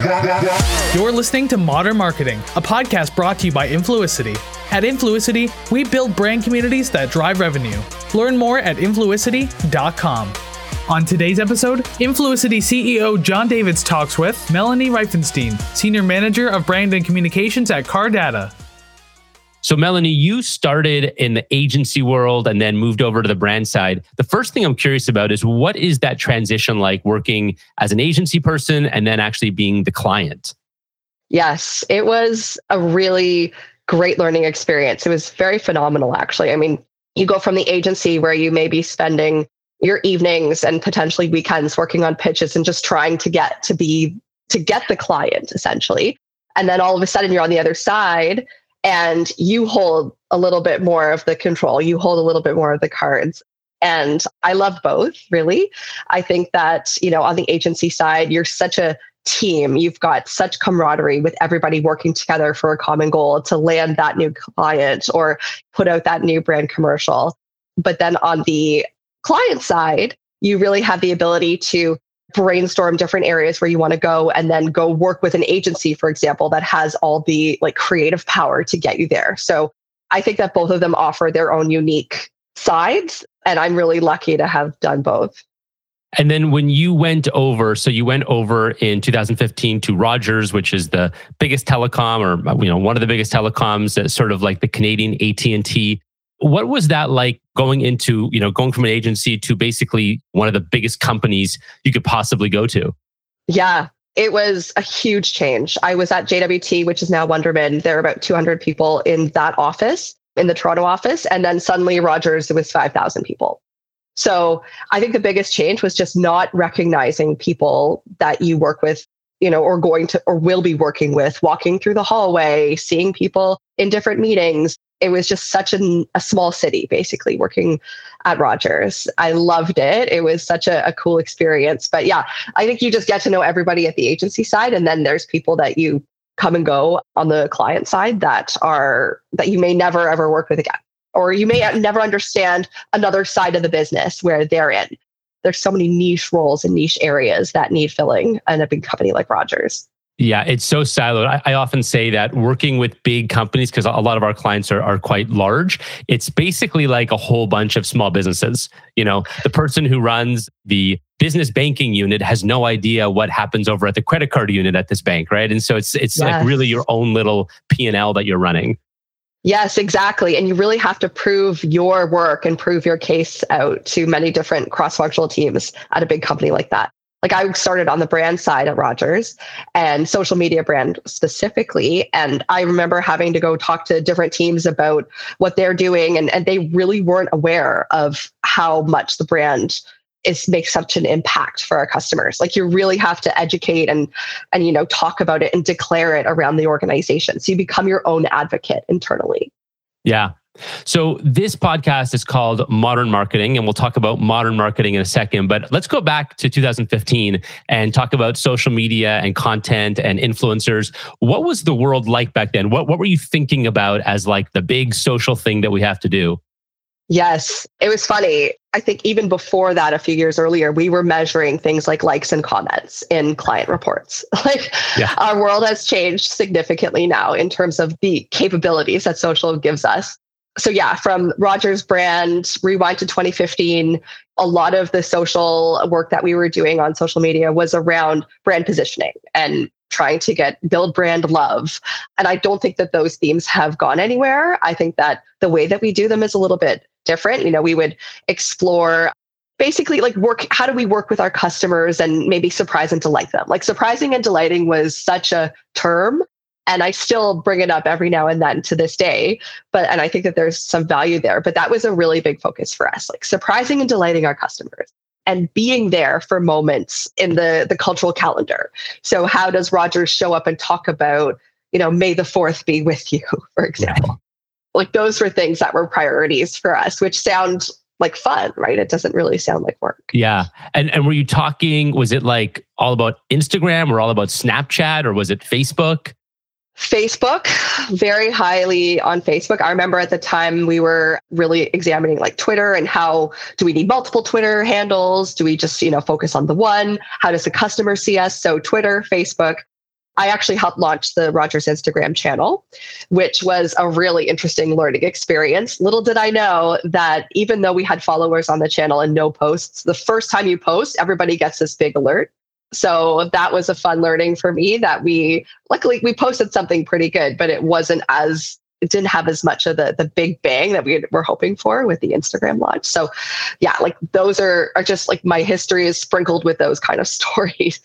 You're listening to Modern Marketing, a podcast brought to you by Influicity. At Influicity, we build brand communities that drive revenue. Learn more at influicity.com. On today's episode, Influicity CEO Jon Davids talks with Melanie Reiffenstein, Senior Manager of Brand and Communications at Cardata. So, Melanie, you started in the agency world and then moved over to the brand side. The first thing I'm curious about is what is that transition like working as an agency person and then actually being the client? Yes, it was a really great learning experience. It was very phenomenal, actually. I mean, you go from the agency where you may be spending your evenings and potentially weekends working on pitches and just trying to get to be to get the client essentially. And then all of a sudden you're on the other side and you hold a little bit more of the control. You hold a little bit more of the cards. And I love both, really. I think that, you know, on the agency side, you're such a team. You've got such camaraderie with everybody working together for a common goal to land that new client or put out that new brand commercial. But then on the client side, you really have the ability to brainstorm different areas where you want to go and then go work with an agency for example that has all the like creative power to get you there so i think that both of them offer their own unique sides and i'm really lucky to have done both and then when you went over, so you went over in 2015 to Rogers, which is the biggest telecom, or you know one of the biggest telecoms, that sort of like the Canadian AT and T. What was that like going into, you know, going from an agency to basically one of the biggest companies you could possibly go to? Yeah, it was a huge change. I was at JWT, which is now Wunderman. There are about 200 people in that office, in the Toronto office. And then suddenly Rogers, it was 5,000 people. So I think the biggest change was just not recognizing people that you work with, you know, or going to, or will be working with, walking through the hallway, seeing people in different meetings, it was just such an, a small city, basically, working at Rogers. I loved it. It was such a, a, cool experience. But yeah, I think you just get to know everybody at the agency side. And then there's people that you come and go on the client side that are that you may never ever work with again. Or you may never understand another side of the business where they're in. There's so many niche roles and niche areas that need filling in a big company like Rogers. Yeah, it's so siloed. I, I, often say that working with big companies, because a lot of our clients are, are quite large, it's basically like a whole bunch of small businesses. You know, the person who runs the business banking unit has no idea what happens over at the credit card unit at this bank, right? And so it's it's yes. like really your own little P and L that you're running. Yes, exactly. And you really have to prove your work and prove your case out to many different cross functional teams at a big company like that like I started on the brand side at Rogers and social media brand specifically. And I remember having to go talk to different teams about what they're doing. And, and they really weren't aware of how much the brand is makes such an impact for our customers. Like you really have to educate and and you know talk about it and declare it around the organization. So you become your own advocate internally. Yeah. So, this podcast is called Modern Marketing, and we'll talk about modern marketing in a second. But let's go back to 2015 and talk about social media and content and influencers. What was the world like back then? What, what were you thinking about as like the big social thing that we have to do? Yes, it was funny. I think even before that, a few years earlier, we were measuring things like likes and comments in client reports. Like yeah. our world has changed significantly now in terms of the capabilities that social gives us so yeah, from Rogers brand, rewind to 2015, a lot of the social work that we were doing on social media was around brand positioning and trying to get build brand love. And I don't think that those themes have gone anywhere. I think that the way that we do them is a little bit different. You know, we would explore basically like work how do we work with our customers and maybe surprise and delight them like surprising and delighting was such a term and I still bring it up every now and then to this day. But and I think that there's some value there. But that was a really big focus for us, like surprising and delighting our customers and being there for moments in the the cultural calendar. So how does Rogers show up and talk about, you know, May the 4th be with you, for example? Like those were things that were priorities for us, which sound like fun, right? It doesn't really sound like work. Yeah. And and were you talking, was it like all about Instagram or all about Snapchat or was it Facebook? Facebook, very highly on Facebook. I remember at the time we were really examining like Twitter and how do we need multiple Twitter handles? Do we just, you know, focus on the one? How does the customer see us? So Twitter, Facebook, I actually helped launch the Rogers Instagram channel, which was a really interesting learning experience. Little did I know that even though we had followers on the channel and no posts, the first time you post, everybody gets this big alert. So that was a fun learning for me that we luckily we posted something pretty good, but it wasn't as it didn't have as much of the the big bang that we were hoping for with the Instagram launch. So yeah, like those are are just like my history is sprinkled with those kind of stories.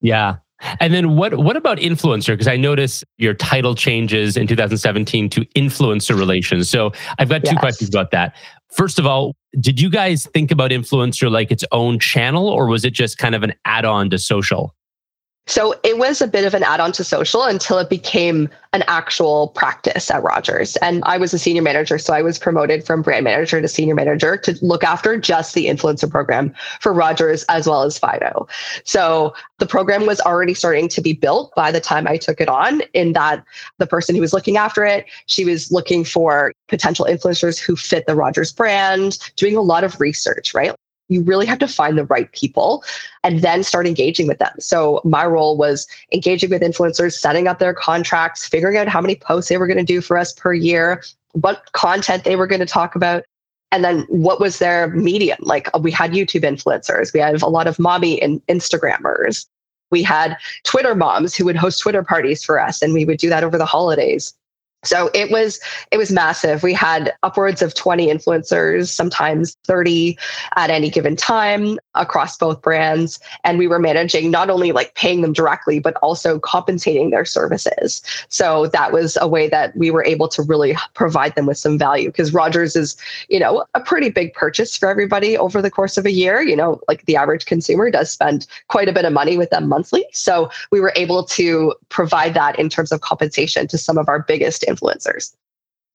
Yeah. And then what what about influencer? Because I notice your title changes in 2017 to influencer relations. So I've got two yes. questions about that. First of all, did you guys think about influencer like its own channel, or was it just kind of an add-on to social? So it was a bit of an add on to social until it became an actual practice at Rogers. And I was a senior manager. So I was promoted from brand manager to senior manager to look after just the influencer program for Rogers as well as Fido. So the program was already starting to be built by the time I took it on, in that the person who was looking after it, she was looking for potential influencers who fit the Rogers brand, doing a lot of research, right? You really have to find the right people and then start engaging with them. So my role was engaging with influencers, setting up their contracts, figuring out how many posts they were going to do for us per year, what content they were going to talk about. And then what was their medium? Like uh, we had YouTube influencers, we have a lot of mommy and Instagrammers. We had Twitter moms who would host Twitter parties for us, and we would do that over the holidays. So it was it was massive. We had upwards of 20 influencers, sometimes 30 at any given time across both brands and we were managing not only like paying them directly but also compensating their services. So that was a way that we were able to really provide them with some value because Rogers is, you know, a pretty big purchase for everybody over the course of a year, you know, like the average consumer does spend quite a bit of money with them monthly. So we were able to provide that in terms of compensation to some of our biggest influencers.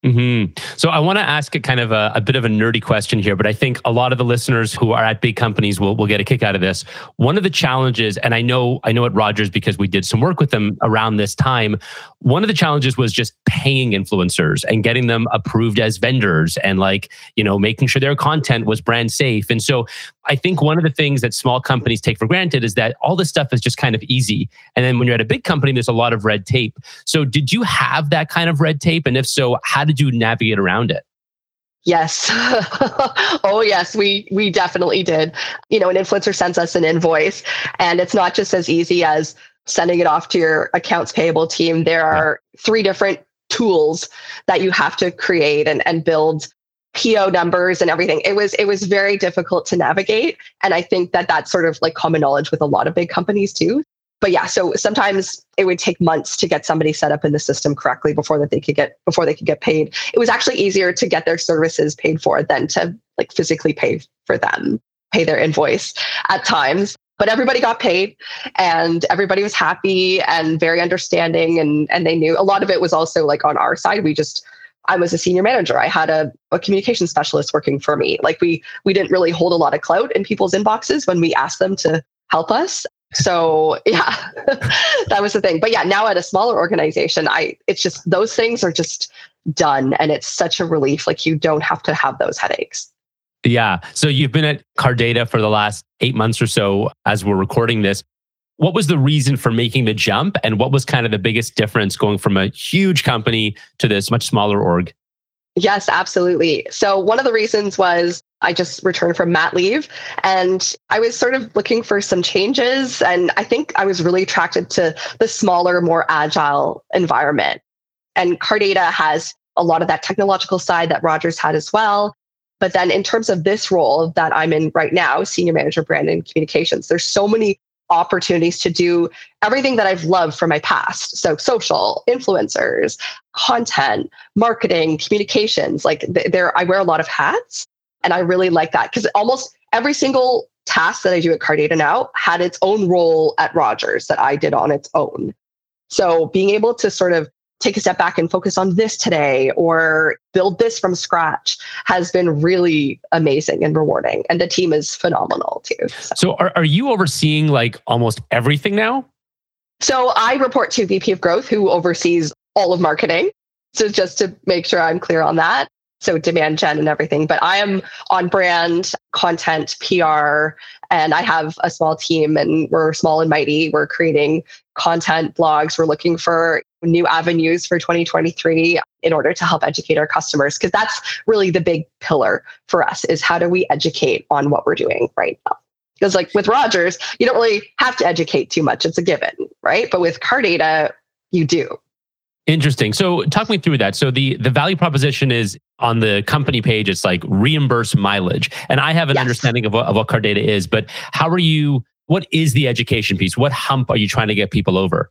Mm-hmm. So I want to ask a kind of a, a, bit of a nerdy question here, but I think a lot of the listeners who are at big companies will, will get a kick out of this. One of the challenges, and I know I know at Rogers because we did some work with them around this time. One of the challenges was just paying influencers and getting them approved as vendors and like you know making sure their content was brand safe. And so I think one of the things that small companies take for granted is that all this stuff is just kind of easy. And then when you're at a big company, there's a lot of red tape. So did you have that kind of red tape? And if so, how did you navigate around it? Yes. oh yes, we we definitely did. You know, an influencer sends us an invoice and it's not just as easy as sending it off to your accounts payable team. There are three different tools that you have to create and, and build PO numbers and everything. It was it was very difficult to navigate, and I think that that's sort of like common knowledge with a lot of big companies too. But yeah, so sometimes it would take months to get somebody set up in the system correctly before that they could get before they could get paid. It was actually easier to get their services paid for than to like physically pay for them, pay their invoice at times. But everybody got paid and everybody was happy and very understanding and and they knew a lot of it was also like on our side. We just I was a senior manager. I had a, a communication specialist working for me. Like we we didn't really hold a lot of clout in people's inboxes when we asked them to help us. So yeah, that was the thing. But yeah, now at a smaller organization, I it's just those things are just done and it's such a relief. Like you don't have to have those headaches. Yeah. So you've been at Cardata for the last eight months or so as we're recording this. What was the reason for making the jump? And what was kind of the biggest difference going from a huge company to this much smaller org? Yes, absolutely. So, one of the reasons was I just returned from mat leave and I was sort of looking for some changes. And I think I was really attracted to the smaller, more agile environment. And Cardata has a lot of that technological side that Rogers had as well. But then, in terms of this role that I'm in right now, Senior Manager Brand and Communications, there's so many opportunities to do everything that I've loved from my past. So social, influencers, content, marketing, communications, like there I wear a lot of hats and I really like that because almost every single task that I do at Cardata now had its own role at Rogers that I did on its own. So being able to sort of take a step back and focus on this today or build this from scratch has been really amazing and rewarding. And the team is phenomenal too. So, so are, are you overseeing like almost everything now? So I report to VP of growth who oversees all of marketing. So just to make sure I'm clear on that. so demand gen and everything. But I am on brand, content, PR, and I have a small team and we're small and mighty. We're creating content blogs. We're looking for new avenues for 2023 in order to help educate our customers because that's really the big pillar for us is how do we educate on what we're doing right now because like with rogers you don't really have to educate too much it's a given right but with Cardata you do Interesting. So talk me through that. So the the value proposition is on the company page. It's like reimburse mileage, and I have an yes. understanding of what, of what Cardata is. But how are you? What is the education piece? What hump are you trying to get people over?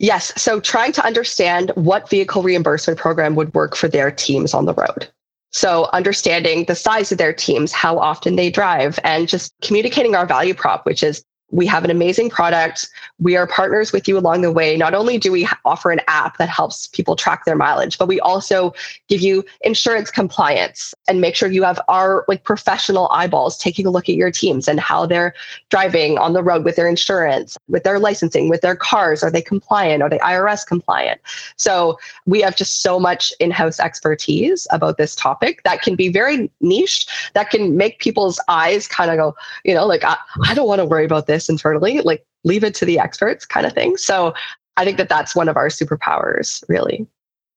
Yes. So trying to understand what vehicle reimbursement program would work for their teams on the road. So understanding the size of their teams, how often they drive, and just communicating our value prop, which is we have an amazing product. We are partners with you along the way. Not only do we offer an app that helps people track their mileage, but we also give you insurance compliance and make sure you have our like professional eyeballs taking a look at your teams and how they're driving on the road with their insurance, with their licensing, with their cars. Are they compliant? Are they IRS compliant? So we have just so much in-house expertise about this topic that can be very niche, that can make people's eyes kind of go, you know, like I, I don't want to worry about this this internally, like leave it to the experts kind of thing. So I think that that's one of our superpowers, really.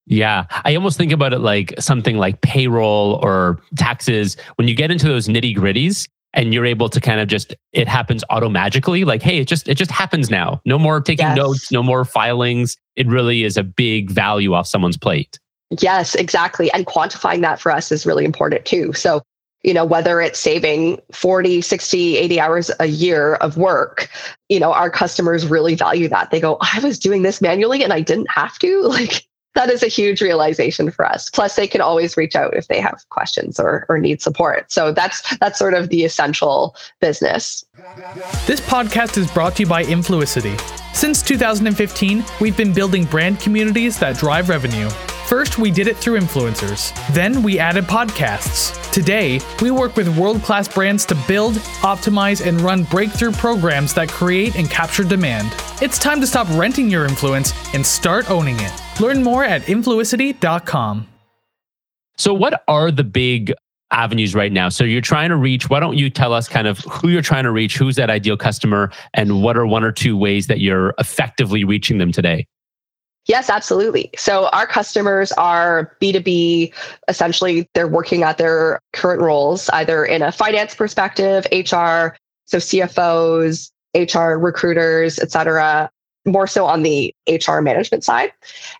Yeah. I almost think about it like something like payroll or taxes. When you get into those nitty gritties and you're able to kind of just, it happens auto magically. Like, hey, it just, it just happens now. No more taking yes. notes, no more filings. It really is a big value off someone's plate. Yes, exactly. And quantifying that for us is really important too. So you know whether it's saving 40 60 80 hours a year of work you know our customers really value that. They go i was doing this manually and i didn't have to. Like that is a huge realization for us. Plus they can always reach out if they have questions or, or need support. So that's that's sort of the essential business. This podcast is brought to you by influicity since 2015 we've been building brand communities that drive revenue First, we did it through influencers. Then, we added podcasts. Today, we work with world class brands to build, optimize, and run breakthrough programs that create and capture demand. It's time to stop renting your influence and start owning it. Learn more at influicity.com. So, what are the big avenues right now. So you're trying to reach, why don't you tell us kind of who you're trying to reach, who's that ideal customer, and what are one or two ways that you're effectively reaching them today? Yes, absolutely. So our customers are B2B. Essentially, they're working at their current roles, either in a finance perspective, HR, so CFOs, HR recruiters, et cetera, more so on the HR management side.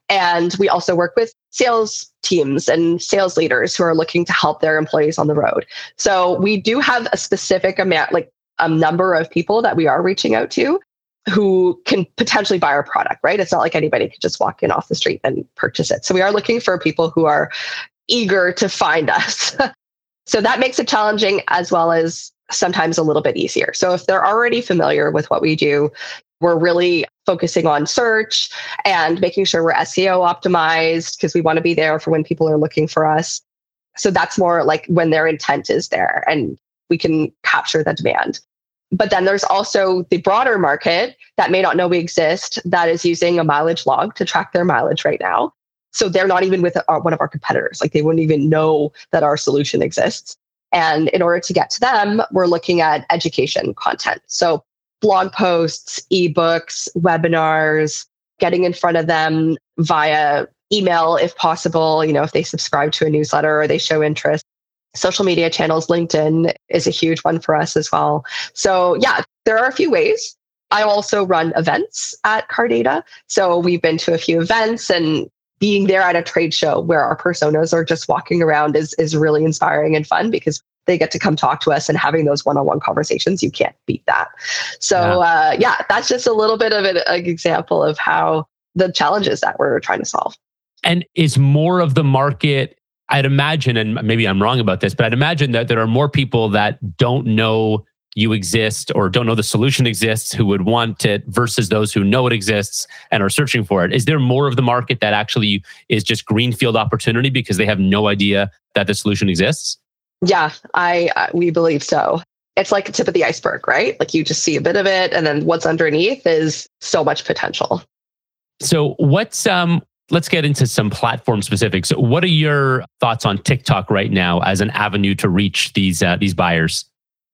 And we also work with sales teams and sales leaders who are looking to help their employees on the road. So we do have a specific amount, like a number of people that we are reaching out to who can potentially buy our product, right? It's not like anybody could just walk in off the street and purchase it. So we are looking for people who are eager to find us. so that makes it challenging as well as sometimes a little bit easier. So if they're already familiar with what we do, we're really focusing on search and making sure we're SEO optimized because we want to be there for when people are looking for us. So that's more like when their intent is there and we can capture the demand. But then there's also the broader market that may not know we exist that is using a mileage log to track their mileage right now. So they're not even with our, one of our competitors. Like they wouldn't even know that our solution exists. And in order to get to them, we're looking at education content. So blog posts, ebooks, webinars, getting in front of them via email if possible, you know, if they subscribe to a newsletter or they show interest social media channels, LinkedIn is a huge one for us as well. So, yeah, there are a few ways. I also run events at Cardata. So, we've been to a few events and being there at a trade show where our personas are just walking around is, is really inspiring and fun because they get to come talk to us and having those one-on-one conversations you can't beat that so yeah, uh, yeah that's just a little bit of an, an example of how the challenges that we're trying to solve and is more of the market I'd imagine, and maybe I'm wrong about this, but I'd imagine that there are more people that don't know you exist or don't know the solution exists who would want it versus those who know it exists and are searching for it. Is there more of the market that actually is just greenfield opportunity because they have no idea that the solution exists? Yeah, I uh, we believe so. It's like the tip of the iceberg, right? Like you just see a bit of it and then what's underneath is so much potential. So what's um let's get into some platform specifics. What are your thoughts on TikTok right now as an avenue to reach these uh, these buyers?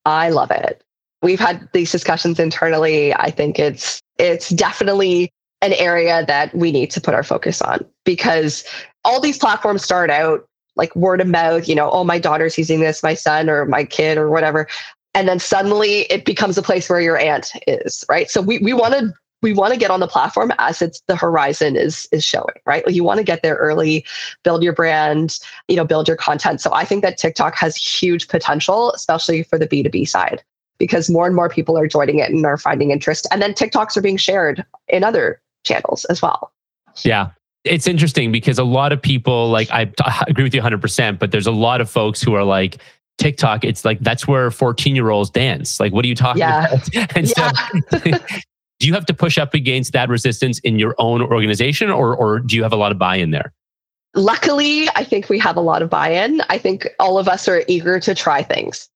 I love it. We've had these discussions internally. I think it's it's definitely an area that we need to put our focus on because all these platforms start out like word of mouth, you know, oh, my daughter's using this, my son or my kid or whatever. And then suddenly it becomes a place where your aunt is, right? So we, we want to we want to get on the platform as it's the horizon is is showing right like you want to get there early build your brand you know build your content so i think that tiktok has huge potential especially for the b2b side because more and more people are joining it and are finding interest and then tiktoks are being shared in other channels as well yeah it's interesting because a lot of people like I, I agree with you 100% but there's a lot of folks who are like TikTok, it's like that's where 14 year olds dance. Like, what are you talking yeah. about? And yeah. so do you have to push up against that resistance in your own organization or, or do you have a lot of buy in there? Luckily, I think we have a lot of buy in. I think all of us are eager to try things.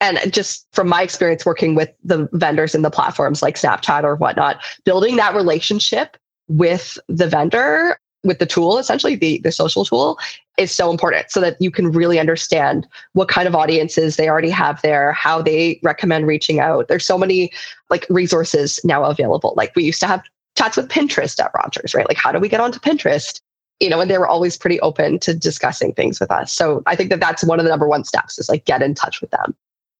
And just from my experience working with the vendors and the platforms like Snapchat or whatnot, building that relationship with the vendor with the tool, essentially the, the social tool, is so important so that you can really understand what kind of audiences they already have there, how they recommend reaching out. There's so many like resources now available. Like we used to have chats with Pinterest at Rogers, right? Like how do we get onto Pinterest? You know, and they were always pretty open to discussing things with us. So I think that that's one of the number one steps is like get in touch with them.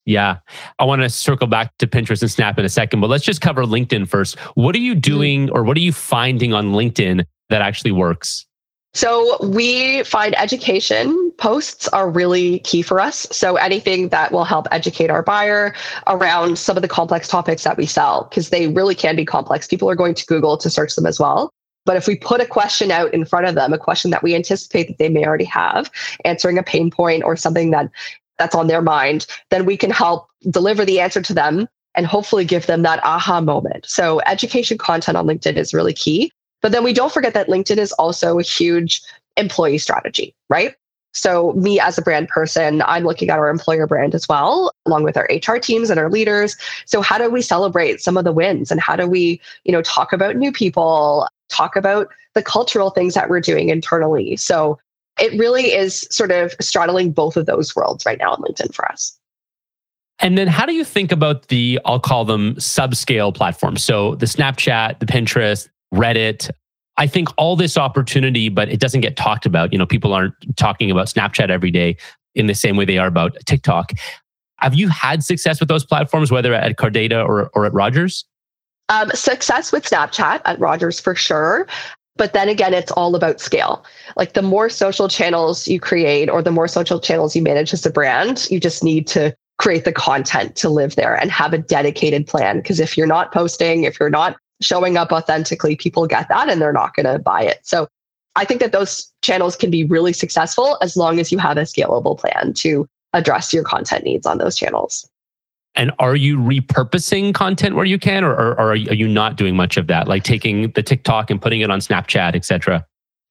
Yeah. I want to circle back to Pinterest and Snap in a second, but let's just cover LinkedIn first. What are you mm-hmm. doing or what are you finding on LinkedIn that actually works? So we find education posts are really key for us. So anything that will help educate our buyer around some of the complex topics that we sell, because they really can be complex. People are going to Google to search them as well. But if we put a question out in front of them, a question that we anticipate that they may already have, answering a pain point or something that that's on their mind, then we can help deliver the answer to them and hopefully give them that aha moment. So education content on LinkedIn is really key. But then we don't forget that LinkedIn is also a huge employee strategy, right? So, me as a brand person, I'm looking at our employer brand as well, along with our HR teams and our leaders. So, how do we celebrate some of the wins and how do we, you know, talk about new people, talk about the cultural things that we're doing internally? So, it really is sort of straddling both of those worlds right now on LinkedIn for us. And then how do you think about the, I'll call them subscale platforms? So the Snapchat, the Pinterest, Reddit. I think all this opportunity, but it doesn't get talked about. You know, people aren't talking about Snapchat every day in the same way they are about TikTok. Have you had success with those platforms, whether at Cardata or, or at Rogers? Um, success with Snapchat at Rogers for sure. But then again, it's all about scale. Like the more social channels you create or the more social channels you manage as a brand, you just need to create the content to live there and have a dedicated plan. Because if you're not posting, if you're not showing up authentically, people get that and they're not going to buy it. So I think that those channels can be really successful as long as you have a scalable plan to address your content needs on those channels. And are you repurposing content where you can, or, or, or are you not doing much of that, like taking the TikTok and putting it on Snapchat, etc.?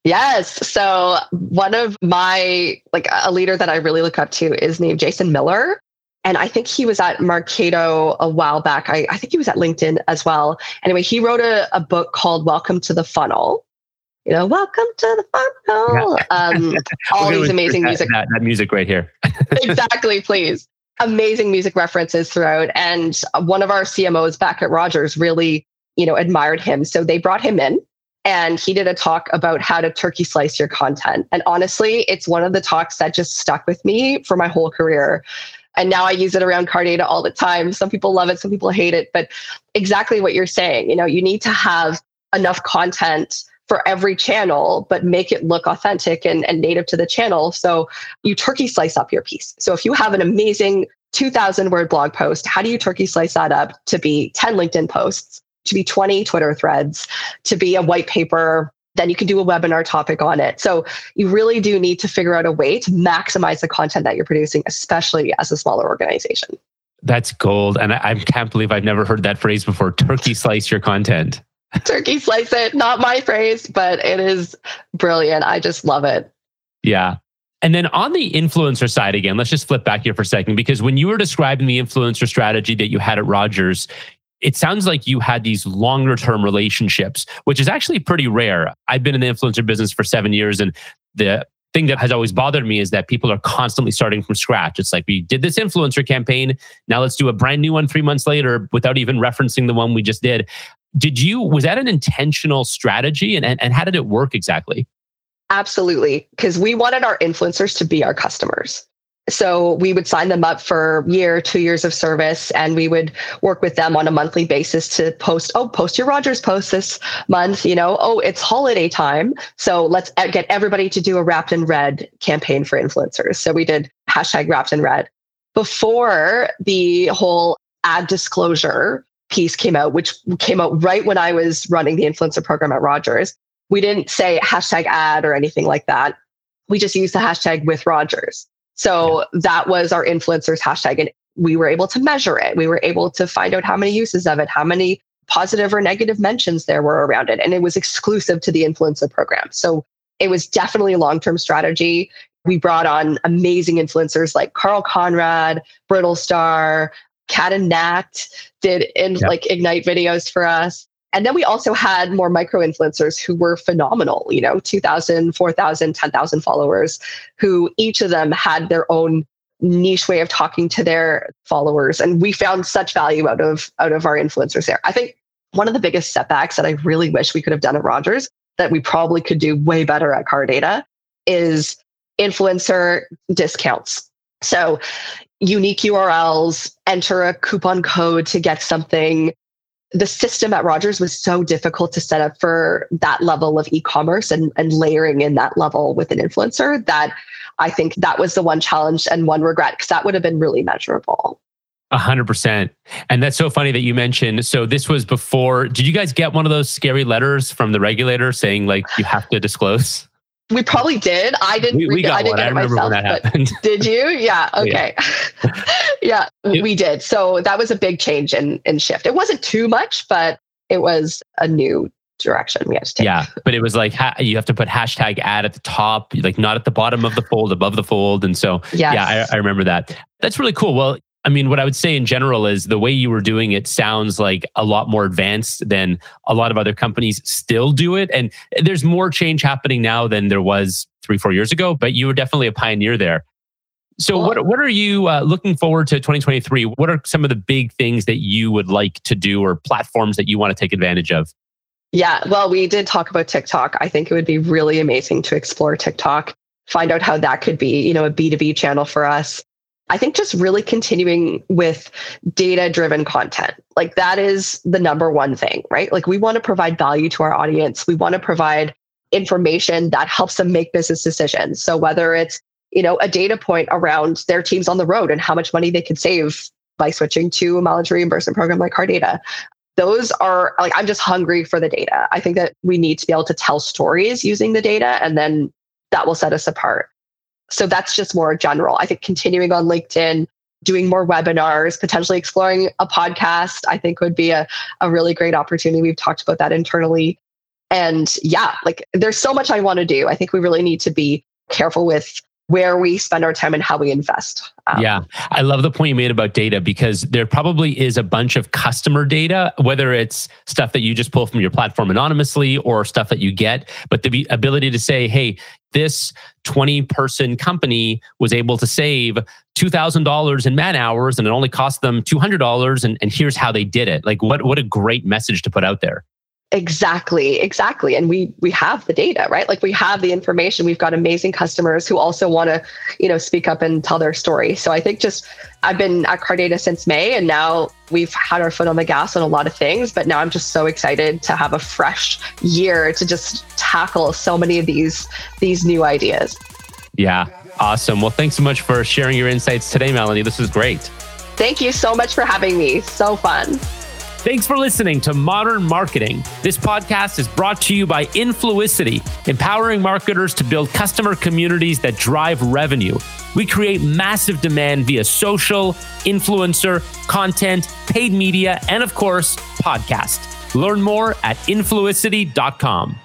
Yes. So one of my like a leader that I really look up to is named Jason Miller. And I think he was at Marketo a while back. I, I think he was at LinkedIn as well. Anyway, he wrote a, a book called Welcome to the Funnel. You know, welcome to the funnel. Yeah. Um, all these amazing that, music. That, that music right here. exactly, please. Amazing music references throughout. And one of our CMOs back at Rogers really, you know, admired him. So they brought him in and he did a talk about how to turkey slice your content. And honestly, it's one of the talks that just stuck with me for my whole career and now I use it around Cardata all the time. Some people love it, some people hate it, but exactly what you're saying, you know, you need to have enough content for every channel, but make it look authentic and, and native to the channel. So you turkey slice up your piece. So if you have an amazing 2000 word blog post, how do you turkey slice that up to be 10 LinkedIn posts, to be 20 Twitter threads, to be a white paper then you can do a webinar topic on it. So you really do need to figure out a way to maximize the content that you're producing, especially as a smaller organization. That's gold. And I, I can't believe I've never heard that phrase before turkey slice your content. Turkey slice it. Not my phrase, but it is brilliant. I just love it. Yeah. And then on the influencer side again, let's just flip back here for a second because when you were describing the influencer strategy that you had at Rogers, it sounds like you had these longer term relationships, which is actually pretty rare. I've been in the influencer business for seven years, and the thing that has always bothered me is that people are constantly starting from scratch. It's like we did this influencer campaign. Now let's do a brand new one three months later without even referencing the one we just did. Did you, was that an intentional strategy? And, and, and how did it work exactly? Absolutely. Because we wanted our influencers to be our customers. So we would sign them up for year, two years of service, and we would work with them on a monthly basis to post, oh, post your Rogers post this month, you know, oh, it's holiday time. So let's get everybody to do a wrapped in red campaign for influencers. So we did hashtag wrapped in red. Before the whole ad disclosure piece came out, which came out right when I was running the influencer program at Rogers, we didn't say hashtag ad or anything like that. We just used the hashtag with Rogers. So that was our influencers hashtag. And we were able to measure it. We were able to find out how many uses of it, how many positive or negative mentions there were around it. And it was exclusive to the influencer program. So it was definitely a long term strategy. We brought on amazing influencers like Carl Conrad, Brittlestar, Cat and Nat did in yep. like Ignite videos for us. And then we also had more micro influencers who were phenomenal, you know, 2,000, 4,000, 10,000 followers, who each of them had their own niche way of talking to their followers. And we found such value out of out of our influencers there. I think one of the biggest setbacks that I really wish we could have done at Rogers that we probably could do way better at Cardata is influencer discounts. So unique URLs, enter a coupon code to get something, the system at Rogers was so difficult to set up for that level of e-commerce and, and layering in that level with an influencer that I think that was the one challenge and one regret because that would have been really measurable. A hundred percent. And that's so funny that you mentioned. So this was before, did you guys get one of those scary letters from the regulator saying like you have to disclose? We probably did. I didn't. We, we got I didn't one. get I remember myself, when that happened. Did you? Yeah. Oh, okay. Yeah. yeah, we did. So that was a big change in in shift. It wasn't too much, but it was a new direction we had to take. Yeah, but it was like ha- you have to put hashtag ad at the top, like not at the bottom of the fold, above the fold, and so yes. yeah, I, I remember that. That's really cool. Well, I mean, what I would say in general is the way you were doing it sounds like a lot more advanced than a lot of other companies still do it. And there's more change happening now than there was three, four years ago, but you were definitely a pioneer there. So, what, what are you uh, looking forward to 2023? What are some of the big things that you would like to do or platforms that you want to take advantage of? Yeah, well, we did talk about TikTok. I think it would be really amazing to explore TikTok, find out how that could be, you know, a B2B channel for us. I think just really continuing with data driven content. Like that is the number one thing, right? Like we want to provide value to our audience. We want to provide information that helps them make business decisions. So whether it's, you know, a data point around their teams on the road and how much money they can save by switching to a mileage reimbursement program like Cardata. Those are like, I'm just hungry for the data. I think that we need to be able to tell stories using the data and then that will set us apart. So that's just more general. I think continuing on LinkedIn, doing more webinars, potentially exploring a podcast, I think would be a, a really great opportunity. We've talked about that internally. And yeah, like there's so much I want to do. I think we really need to be careful with where we spend our time and how we invest. Um, yeah, I love the point you made about data because there probably is a bunch of customer data, whether it's stuff that you just pull from your platform anonymously or stuff that you get, but the ability to say, hey, this 20 person company was able to save $2,000 in man hours and it only cost them $200 and, and here's how they did it. Like what, what a great message to put out there. Exactly, exactly. And we we have the data, right? Like we have the information. We've got amazing customers who also want to, you know, speak up and tell their story. So I think just I've been at Cardata since May and now we've had our foot on the gas on a lot of things, but now I'm just so excited to have a fresh year to just tackle so many of these these new ideas. Yeah. Awesome. Well, thanks so much for sharing your insights today, Melanie. This was great. Thank you so much for having me. So fun. Thanks for listening to Modern Marketing. This podcast is brought to you by Influicity, empowering marketers to build customer communities that drive revenue. We create massive demand via social, influencer, content, paid media, and of course, podcast. Learn more at influicity.com.